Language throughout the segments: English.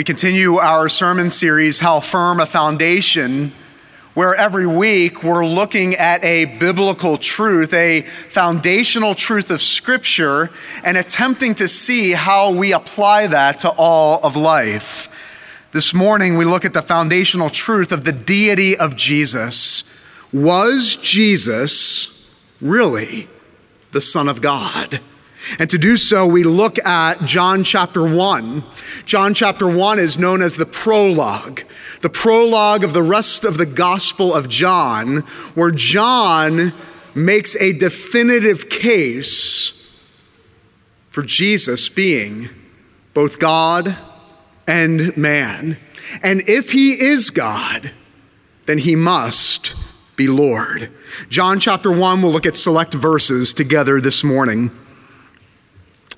We continue our sermon series, How Firm a Foundation, where every week we're looking at a biblical truth, a foundational truth of Scripture, and attempting to see how we apply that to all of life. This morning we look at the foundational truth of the deity of Jesus. Was Jesus really the Son of God? And to do so, we look at John chapter 1. John chapter 1 is known as the prologue, the prologue of the rest of the Gospel of John, where John makes a definitive case for Jesus being both God and man. And if he is God, then he must be Lord. John chapter 1, we'll look at select verses together this morning.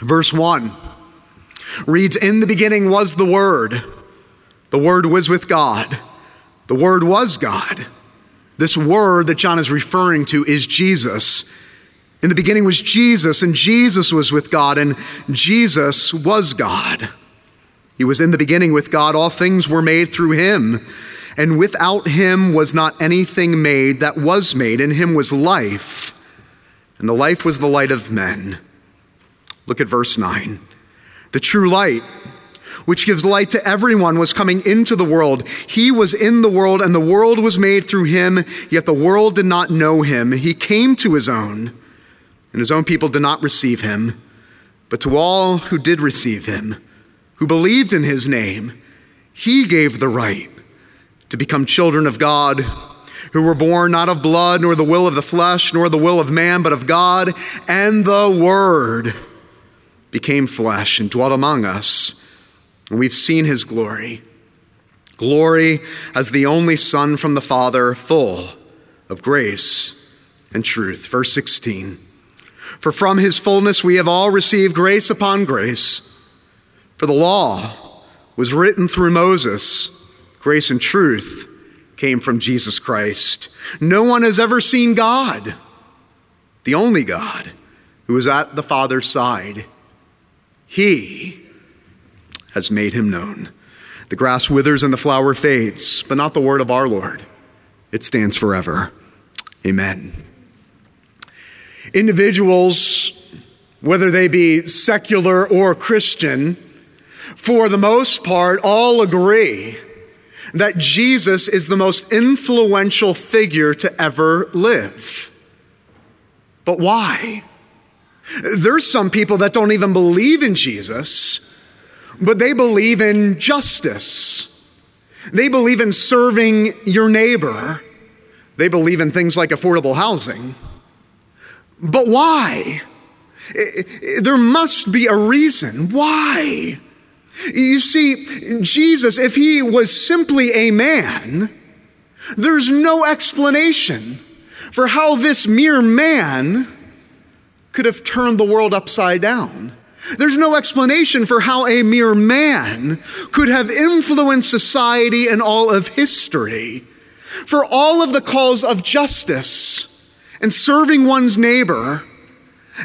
Verse 1 reads In the beginning was the Word, the Word was with God, the Word was God. This Word that John is referring to is Jesus. In the beginning was Jesus, and Jesus was with God, and Jesus was God. He was in the beginning with God. All things were made through him, and without him was not anything made that was made. In him was life, and the life was the light of men. Look at verse 9. The true light, which gives light to everyone, was coming into the world. He was in the world, and the world was made through him, yet the world did not know him. He came to his own, and his own people did not receive him. But to all who did receive him, who believed in his name, he gave the right to become children of God who were born not of blood, nor the will of the flesh, nor the will of man, but of God, and the Word became flesh and dwelt among us, and we've seen his glory. Glory as the only Son from the Father, full of grace and truth. Verse 16 For from his fullness we have all received grace upon grace. For the law was written through Moses, grace and truth came from Jesus Christ. No one has ever seen God, the only God, who is at the Father's side. He has made him known. The grass withers and the flower fades, but not the word of our Lord. It stands forever. Amen. Individuals, whether they be secular or Christian, for the most part, all agree that Jesus is the most influential figure to ever live. But why? There's some people that don't even believe in Jesus, but they believe in justice. They believe in serving your neighbor. They believe in things like affordable housing. But why? There must be a reason. Why? You see, Jesus, if he was simply a man, there's no explanation for how this mere man could have turned the world upside down. There's no explanation for how a mere man could have influenced society and all of history. For all of the calls of justice and serving one's neighbor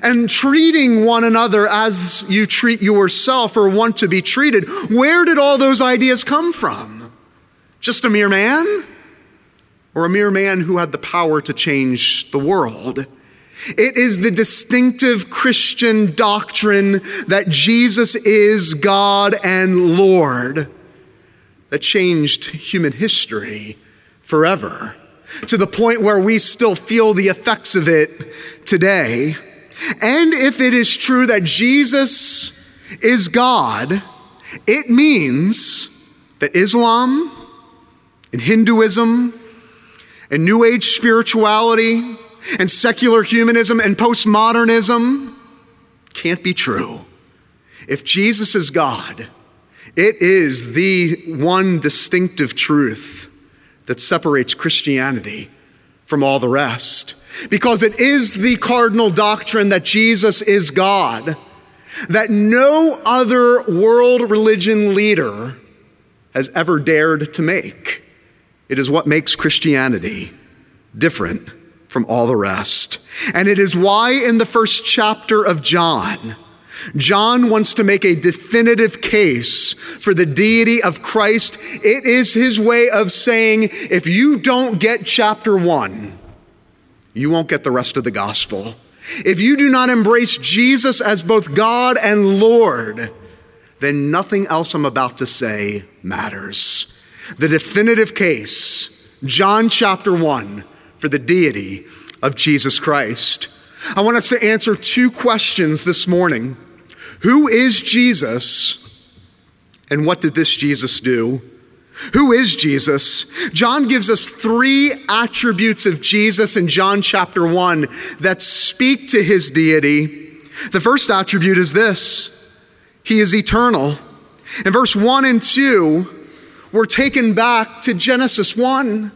and treating one another as you treat yourself or want to be treated, where did all those ideas come from? Just a mere man? Or a mere man who had the power to change the world? It is the distinctive Christian doctrine that Jesus is God and Lord that changed human history forever to the point where we still feel the effects of it today. And if it is true that Jesus is God, it means that Islam and Hinduism and New Age spirituality and secular humanism and postmodernism can't be true. If Jesus is God, it is the one distinctive truth that separates Christianity from all the rest. Because it is the cardinal doctrine that Jesus is God, that no other world religion leader has ever dared to make. It is what makes Christianity different from all the rest. And it is why in the first chapter of John, John wants to make a definitive case for the deity of Christ. It is his way of saying if you don't get chapter one, you won't get the rest of the gospel. If you do not embrace Jesus as both God and Lord, then nothing else I'm about to say matters. The definitive case, John chapter 1, for the deity of Jesus Christ. I want us to answer two questions this morning Who is Jesus, and what did this Jesus do? Who is Jesus? John gives us three attributes of Jesus in John chapter 1 that speak to his deity. The first attribute is this He is eternal. In verse 1 and 2, we're taken back to Genesis 1.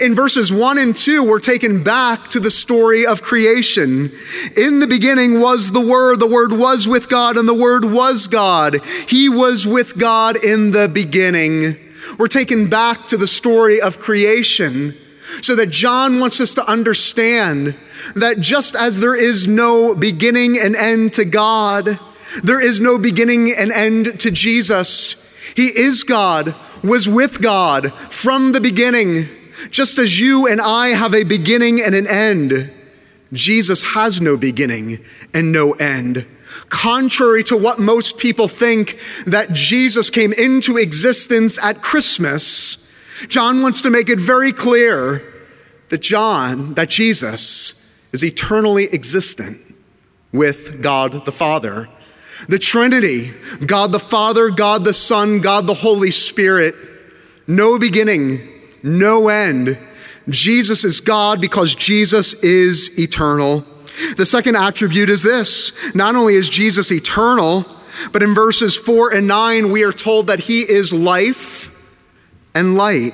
In verses 1 and 2, we're taken back to the story of creation. In the beginning was the Word, the Word was with God, and the Word was God. He was with God in the beginning. We're taken back to the story of creation so that John wants us to understand that just as there is no beginning and end to God, there is no beginning and end to Jesus. He is God, was with God from the beginning. Just as you and I have a beginning and an end, Jesus has no beginning and no end. Contrary to what most people think, that Jesus came into existence at Christmas, John wants to make it very clear that John, that Jesus, is eternally existent with God the Father. The Trinity, God the Father, God the Son, God the Holy Spirit, no beginning, no end. Jesus is God because Jesus is eternal. The second attribute is this not only is Jesus eternal, but in verses 4 and 9, we are told that he is life and light.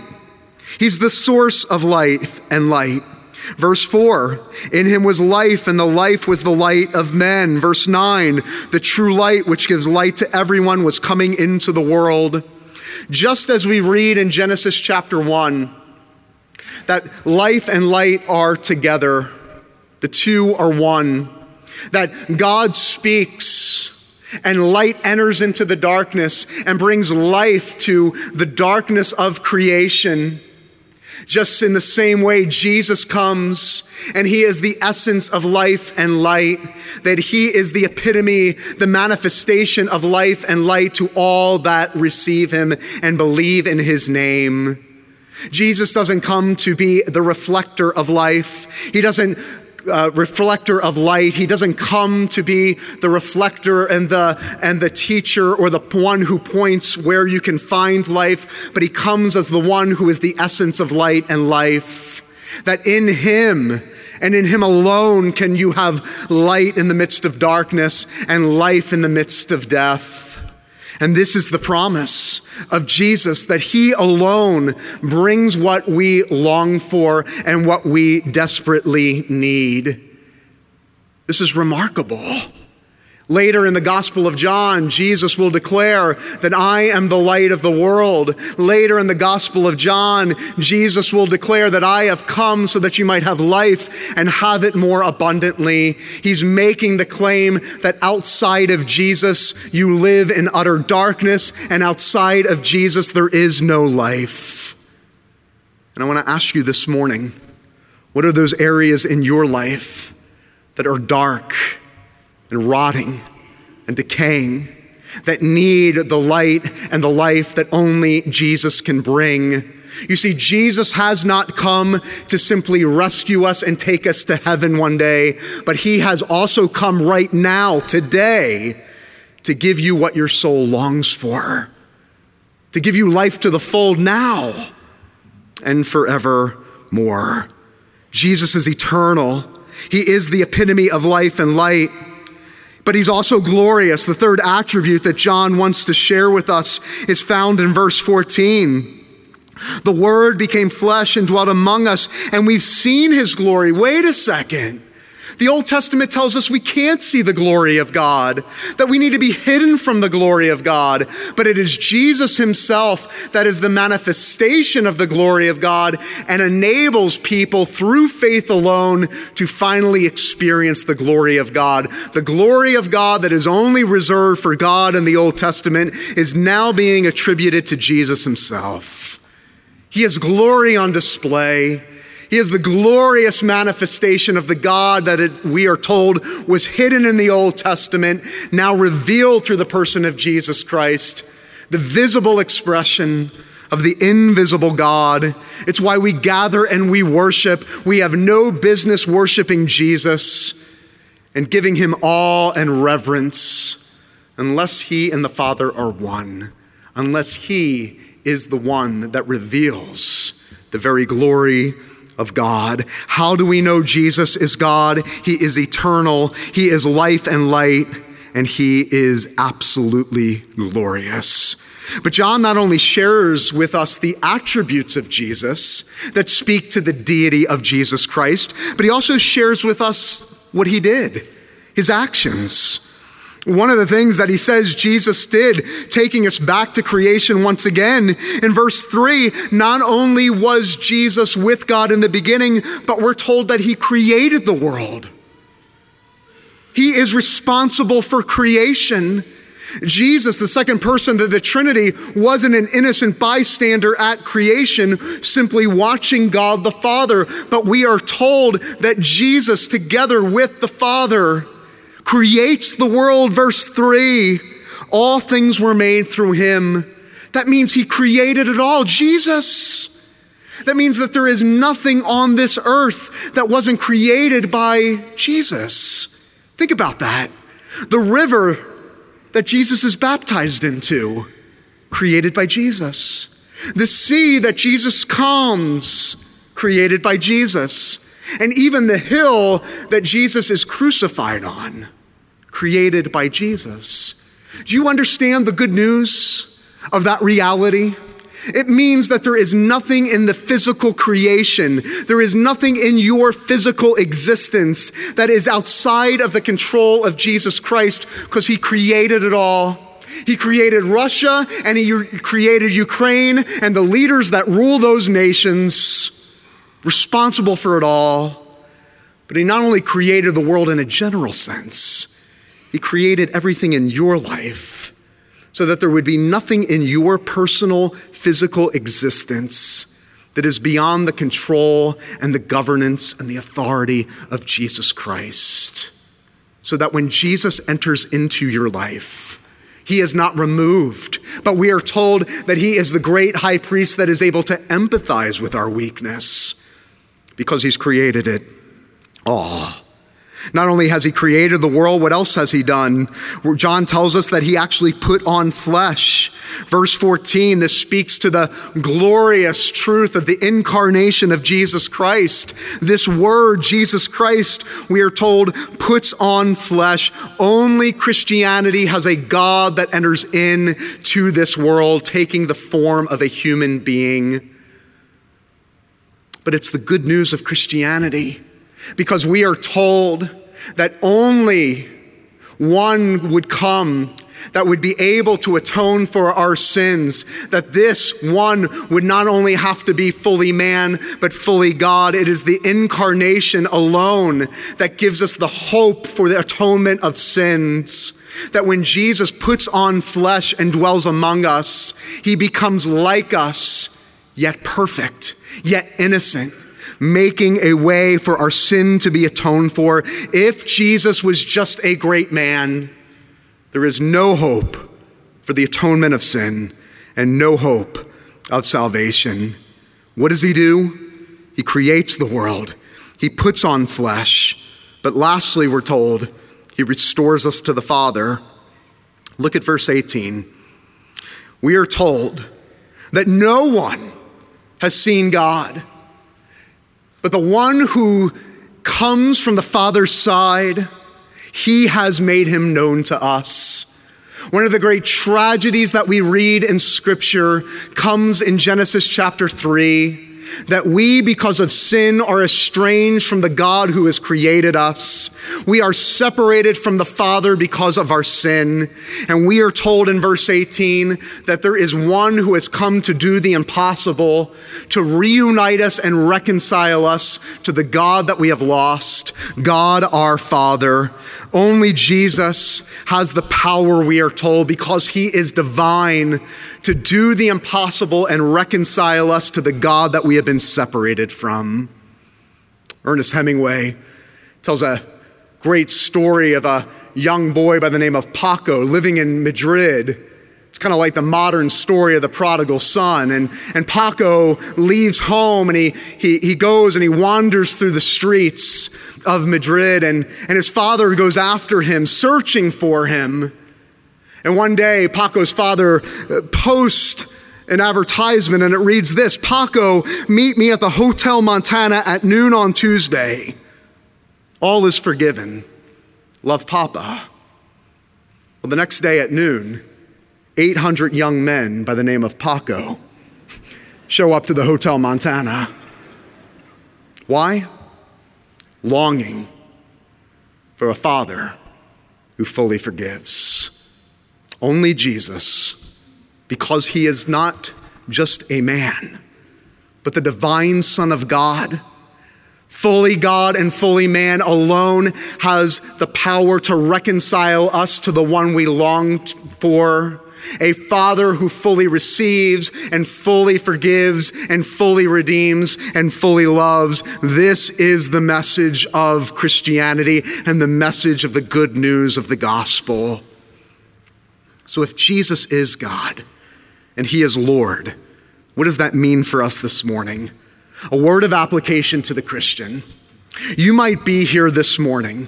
He's the source of life and light. Verse 4, in him was life, and the life was the light of men. Verse 9, the true light which gives light to everyone was coming into the world. Just as we read in Genesis chapter 1, that life and light are together the two are one. That God speaks and light enters into the darkness and brings life to the darkness of creation. Just in the same way, Jesus comes and he is the essence of life and light, that he is the epitome, the manifestation of life and light to all that receive him and believe in his name. Jesus doesn't come to be the reflector of life. He doesn't uh, reflector of light. He doesn't come to be the reflector and the, and the teacher or the one who points where you can find life, but he comes as the one who is the essence of light and life. That in him, and in him alone can you have light in the midst of darkness and life in the midst of death. And this is the promise of Jesus that He alone brings what we long for and what we desperately need. This is remarkable. Later in the Gospel of John, Jesus will declare that I am the light of the world. Later in the Gospel of John, Jesus will declare that I have come so that you might have life and have it more abundantly. He's making the claim that outside of Jesus, you live in utter darkness, and outside of Jesus, there is no life. And I want to ask you this morning what are those areas in your life that are dark? And rotting and decaying that need the light and the life that only Jesus can bring. You see, Jesus has not come to simply rescue us and take us to heaven one day, but He has also come right now, today, to give you what your soul longs for, to give you life to the full now and forevermore. Jesus is eternal, He is the epitome of life and light but he's also glorious. The third attribute that John wants to share with us is found in verse 14. The Word became flesh and dwelt among us, and we've seen his glory. Wait a second. The Old Testament tells us we can't see the glory of God, that we need to be hidden from the glory of God. But it is Jesus himself that is the manifestation of the glory of God and enables people through faith alone to finally experience the glory of God. The glory of God that is only reserved for God in the Old Testament is now being attributed to Jesus himself. He has glory on display. He is the glorious manifestation of the God that it, we are told was hidden in the Old Testament, now revealed through the person of Jesus Christ, the visible expression of the invisible God. It's why we gather and we worship. We have no business worshiping Jesus and giving him awe and reverence unless he and the Father are one, unless he is the one that reveals the very glory of God. How do we know Jesus is God? He is eternal, He is life and light, and He is absolutely glorious. But John not only shares with us the attributes of Jesus that speak to the deity of Jesus Christ, but he also shares with us what he did, his actions. One of the things that he says Jesus did, taking us back to creation once again, in verse 3, not only was Jesus with God in the beginning, but we're told that he created the world. He is responsible for creation. Jesus, the second person of the Trinity, wasn't an innocent bystander at creation, simply watching God the Father. But we are told that Jesus, together with the Father, creates the world. Verse 3 All things were made through him. That means he created it all. Jesus. That means that there is nothing on this earth that wasn't created by Jesus. Think about that. The river that Jesus is baptized into, created by Jesus. The sea that Jesus calms, created by Jesus. And even the hill that Jesus is crucified on, created by Jesus. Do you understand the good news of that reality? It means that there is nothing in the physical creation, there is nothing in your physical existence that is outside of the control of Jesus Christ because He created it all. He created Russia and He created Ukraine and the leaders that rule those nations, responsible for it all. But He not only created the world in a general sense, he created everything in your life so that there would be nothing in your personal physical existence that is beyond the control and the governance and the authority of Jesus Christ. So that when Jesus enters into your life, he is not removed, but we are told that he is the great high priest that is able to empathize with our weakness because he's created it all. Not only has he created the world, what else has he done? John tells us that he actually put on flesh. Verse 14, this speaks to the glorious truth of the incarnation of Jesus Christ. This word, Jesus Christ, we are told, puts on flesh. Only Christianity has a God that enters in to this world, taking the form of a human being. But it's the good news of Christianity because we are told that only one would come that would be able to atone for our sins, that this one would not only have to be fully man, but fully God. It is the incarnation alone that gives us the hope for the atonement of sins. That when Jesus puts on flesh and dwells among us, he becomes like us, yet perfect, yet innocent making a way for our sin to be atoned for. If Jesus was just a great man, there is no hope for the atonement of sin and no hope of salvation. What does he do? He creates the world, he puts on flesh. But lastly, we're told he restores us to the Father. Look at verse 18. We are told that no one has seen God but the one who comes from the Father's side, he has made him known to us. One of the great tragedies that we read in Scripture comes in Genesis chapter 3. That we, because of sin, are estranged from the God who has created us. We are separated from the Father because of our sin. And we are told in verse 18 that there is one who has come to do the impossible, to reunite us and reconcile us to the God that we have lost, God our Father. Only Jesus has the power, we are told, because he is divine to do the impossible and reconcile us to the God that we have been separated from. Ernest Hemingway tells a great story of a young boy by the name of Paco living in Madrid it's kind of like the modern story of the prodigal son. And, and Paco leaves home and he, he, he goes and he wanders through the streets of Madrid, and, and his father goes after him, searching for him. And one day, Paco's father uh, posts an advertisement, and it reads this Paco, meet me at the Hotel Montana at noon on Tuesday. All is forgiven. Love, Papa. Well, the next day at noon, 800 young men by the name of Paco show up to the Hotel Montana. Why? Longing for a father who fully forgives. Only Jesus, because he is not just a man, but the divine Son of God fully God and fully man alone has the power to reconcile us to the one we long for a father who fully receives and fully forgives and fully redeems and fully loves. This is the message of Christianity and the message of the good news of the gospel. So, if Jesus is God and he is Lord, what does that mean for us this morning? A word of application to the Christian. You might be here this morning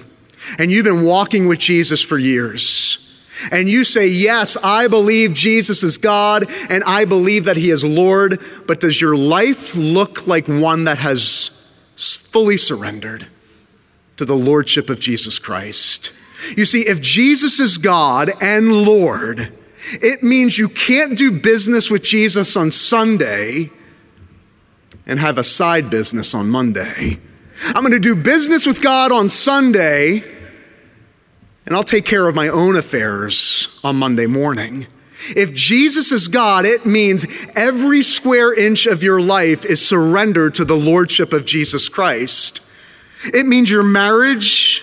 and you've been walking with Jesus for years and you say, Yes, I believe Jesus is God and I believe that He is Lord, but does your life look like one that has fully surrendered to the Lordship of Jesus Christ? You see, if Jesus is God and Lord, it means you can't do business with Jesus on Sunday and have a side business on Monday. I'm going to do business with God on Sunday and I'll take care of my own affairs on Monday morning. If Jesus is God, it means every square inch of your life is surrendered to the Lordship of Jesus Christ. It means your marriage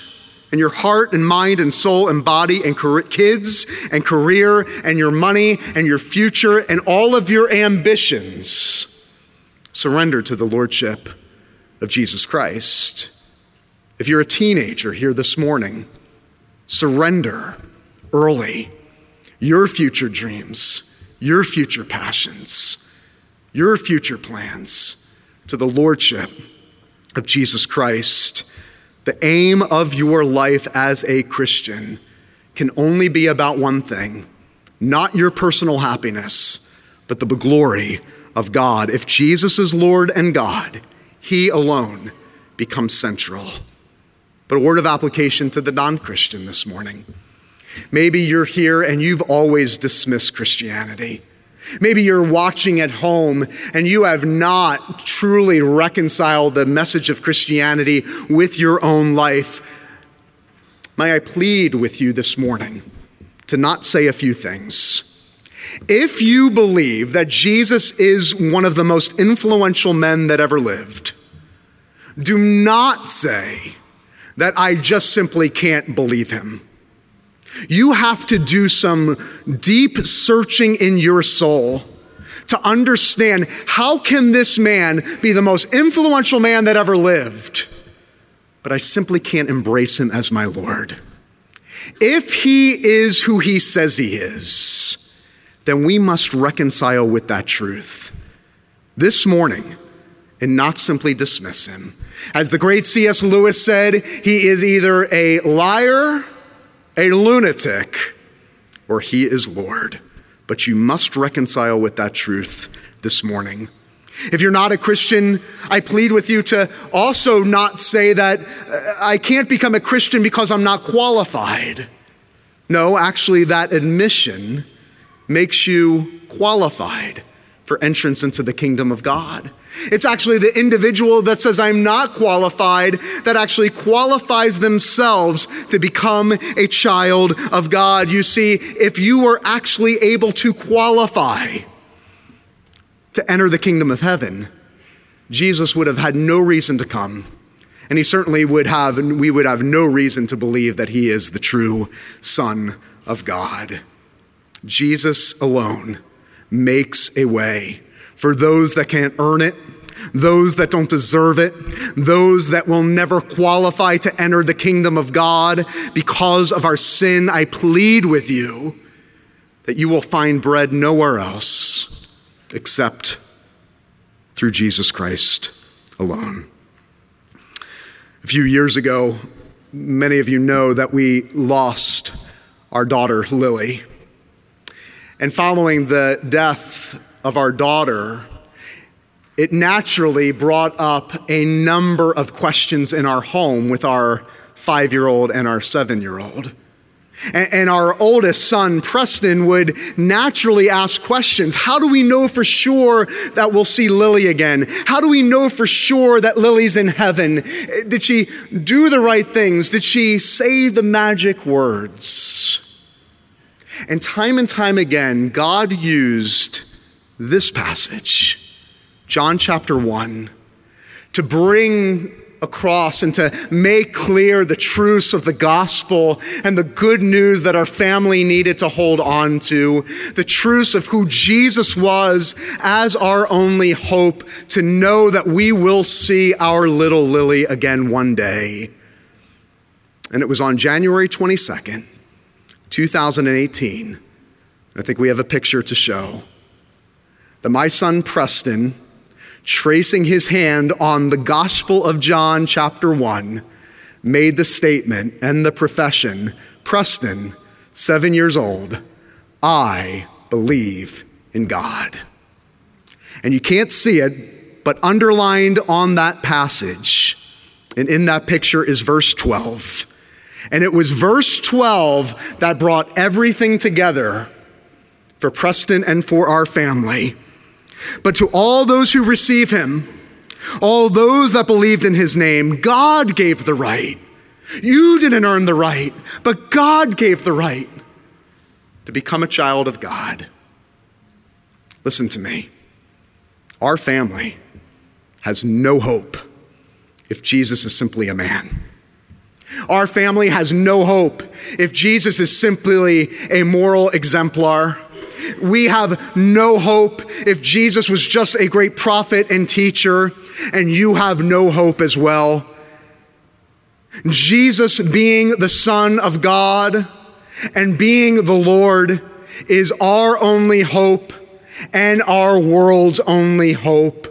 and your heart and mind and soul and body and kids and career and your money and your future and all of your ambitions surrender to the Lordship of Jesus Christ. If you're a teenager here this morning, Surrender early your future dreams, your future passions, your future plans to the Lordship of Jesus Christ. The aim of your life as a Christian can only be about one thing not your personal happiness, but the glory of God. If Jesus is Lord and God, He alone becomes central. But a word of application to the non Christian this morning. Maybe you're here and you've always dismissed Christianity. Maybe you're watching at home and you have not truly reconciled the message of Christianity with your own life. May I plead with you this morning to not say a few things. If you believe that Jesus is one of the most influential men that ever lived, do not say, that I just simply can't believe him. You have to do some deep searching in your soul to understand how can this man be the most influential man that ever lived, but I simply can't embrace him as my Lord. If he is who he says he is, then we must reconcile with that truth this morning and not simply dismiss him. As the great C.S. Lewis said, he is either a liar, a lunatic, or he is Lord. But you must reconcile with that truth this morning. If you're not a Christian, I plead with you to also not say that uh, I can't become a Christian because I'm not qualified. No, actually, that admission makes you qualified for entrance into the kingdom of God. It's actually the individual that says, I'm not qualified, that actually qualifies themselves to become a child of God. You see, if you were actually able to qualify to enter the kingdom of heaven, Jesus would have had no reason to come. And he certainly would have, and we would have no reason to believe that he is the true Son of God. Jesus alone makes a way for those that can't earn it, those that don't deserve it, those that will never qualify to enter the kingdom of God because of our sin. I plead with you that you will find bread nowhere else except through Jesus Christ alone. A few years ago, many of you know that we lost our daughter, Lily. And following the death of our daughter, it naturally brought up a number of questions in our home with our five year old and our seven year old. And our oldest son, Preston, would naturally ask questions. How do we know for sure that we'll see Lily again? How do we know for sure that Lily's in heaven? Did she do the right things? Did she say the magic words? And time and time again, God used this passage, John chapter 1, to bring across and to make clear the truths of the gospel and the good news that our family needed to hold on to, the truths of who Jesus was as our only hope to know that we will see our little Lily again one day. And it was on January 22nd, 2018. I think we have a picture to show that my son Preston, tracing his hand on the Gospel of John, chapter 1, made the statement and the profession Preston, seven years old, I believe in God. And you can't see it, but underlined on that passage and in that picture is verse 12. And it was verse 12 that brought everything together for Preston and for our family. But to all those who receive him, all those that believed in his name, God gave the right. You didn't earn the right, but God gave the right to become a child of God. Listen to me. Our family has no hope if Jesus is simply a man. Our family has no hope if Jesus is simply a moral exemplar. We have no hope if Jesus was just a great prophet and teacher, and you have no hope as well. Jesus being the Son of God and being the Lord is our only hope and our world's only hope.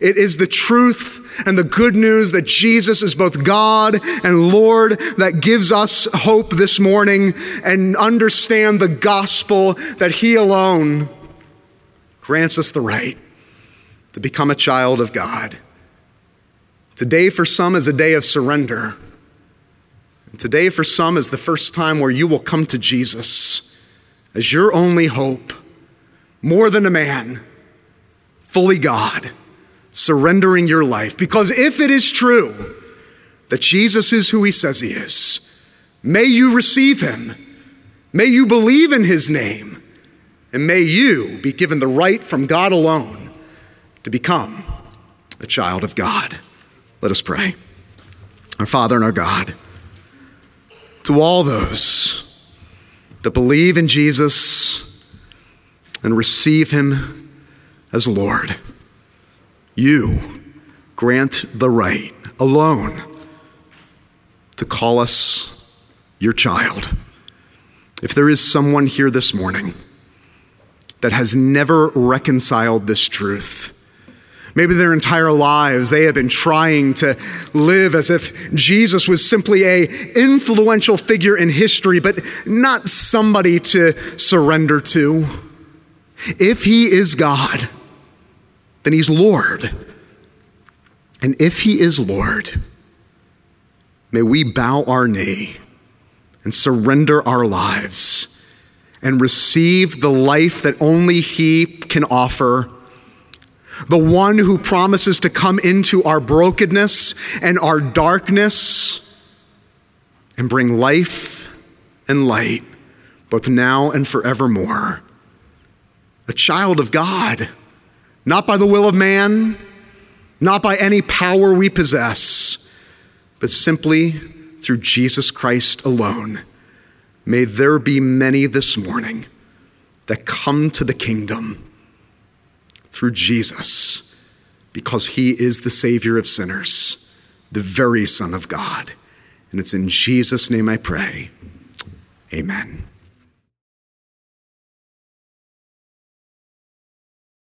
It is the truth and the good news that Jesus is both God and Lord that gives us hope this morning and understand the gospel that He alone grants us the right to become a child of God. Today, for some, is a day of surrender. And today, for some, is the first time where you will come to Jesus as your only hope, more than a man, fully God surrendering your life. Because if it is true that Jesus is who he says he is, may you receive him. May you believe in his name. And may you be given the right from God alone to become a child of God. Let us pray. Our Father and our God, to all those that believe in Jesus and receive him as Lord you grant the right alone to call us your child. If there is someone here this morning that has never reconciled this truth, Maybe their entire lives they have been trying to live as if Jesus was simply a influential figure in history but not somebody to surrender to. If he is God, then he's Lord. And if he is Lord, may we bow our knee and surrender our lives and receive the life that only he can offer the one who promises to come into our brokenness and our darkness and bring life and light, both now and forevermore. A child of God, not by the will of man, not by any power we possess, but simply through Jesus Christ alone. May there be many this morning that come to the kingdom through Jesus because he is the Savior of sinners, the very Son of God. And it's in Jesus' name I pray. Amen.